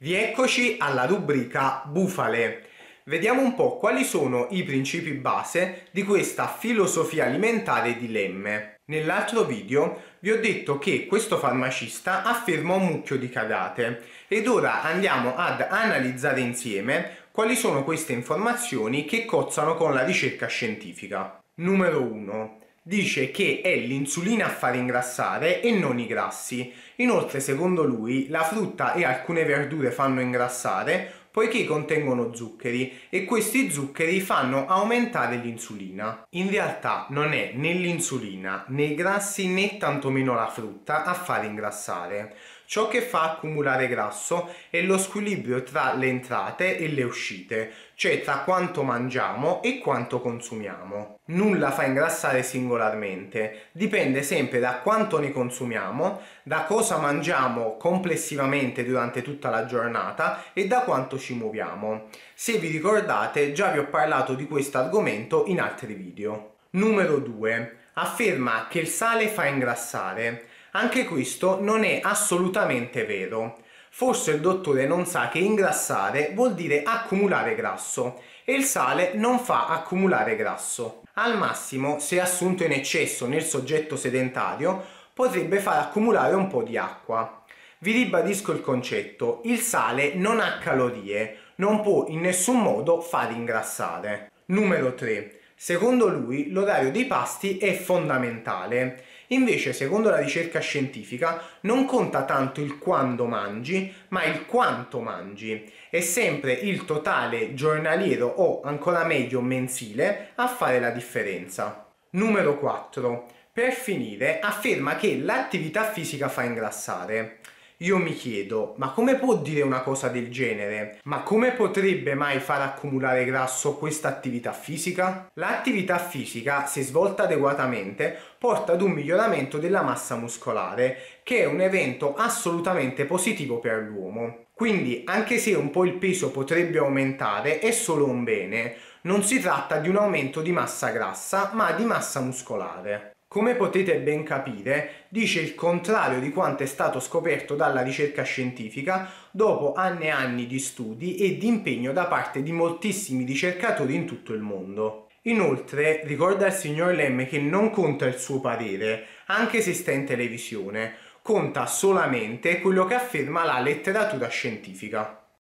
Rieccoci alla rubrica Bufale. Vediamo un po' quali sono i principi base di questa filosofia alimentare di Lemme. Nell'altro video vi ho detto che questo farmacista afferma un mucchio di cagate ed ora andiamo ad analizzare insieme quali sono queste informazioni che cozzano con la ricerca scientifica. Numero 1 dice che è l'insulina a fare ingrassare e non i grassi. Inoltre, secondo lui, la frutta e alcune verdure fanno ingrassare poiché contengono zuccheri e questi zuccheri fanno aumentare l'insulina. In realtà non è né l'insulina né i grassi né tantomeno la frutta a fare ingrassare. Ciò che fa accumulare grasso è lo squilibrio tra le entrate e le uscite, cioè tra quanto mangiamo e quanto consumiamo. Nulla fa ingrassare singolarmente, dipende sempre da quanto ne consumiamo, da cosa mangiamo complessivamente durante tutta la giornata e da quanto ci muoviamo. Se vi ricordate già vi ho parlato di questo argomento in altri video. Numero 2. Afferma che il sale fa ingrassare. Anche questo non è assolutamente vero. Forse il dottore non sa che ingrassare vuol dire accumulare grasso e il sale non fa accumulare grasso. Al massimo, se assunto in eccesso nel soggetto sedentario, potrebbe far accumulare un po' di acqua. Vi ribadisco il concetto, il sale non ha calorie, non può in nessun modo far ingrassare. Numero 3. Secondo lui l'orario dei pasti è fondamentale Invece, secondo la ricerca scientifica, non conta tanto il quando mangi, ma il quanto mangi. È sempre il totale giornaliero o ancora meglio mensile a fare la differenza. Numero 4. Per finire, afferma che l'attività fisica fa ingrassare. Io mi chiedo, ma come può dire una cosa del genere? Ma come potrebbe mai far accumulare grasso questa attività fisica? L'attività fisica, se svolta adeguatamente, porta ad un miglioramento della massa muscolare, che è un evento assolutamente positivo per l'uomo. Quindi, anche se un po' il peso potrebbe aumentare, è solo un bene. Non si tratta di un aumento di massa grassa, ma di massa muscolare. Come potete ben capire, dice il contrario di quanto è stato scoperto dalla ricerca scientifica dopo anni e anni di studi e di impegno da parte di moltissimi ricercatori in tutto il mondo. Inoltre ricorda il signor Lemme che non conta il suo parere, anche se sta in televisione, conta solamente quello che afferma la letteratura scientifica.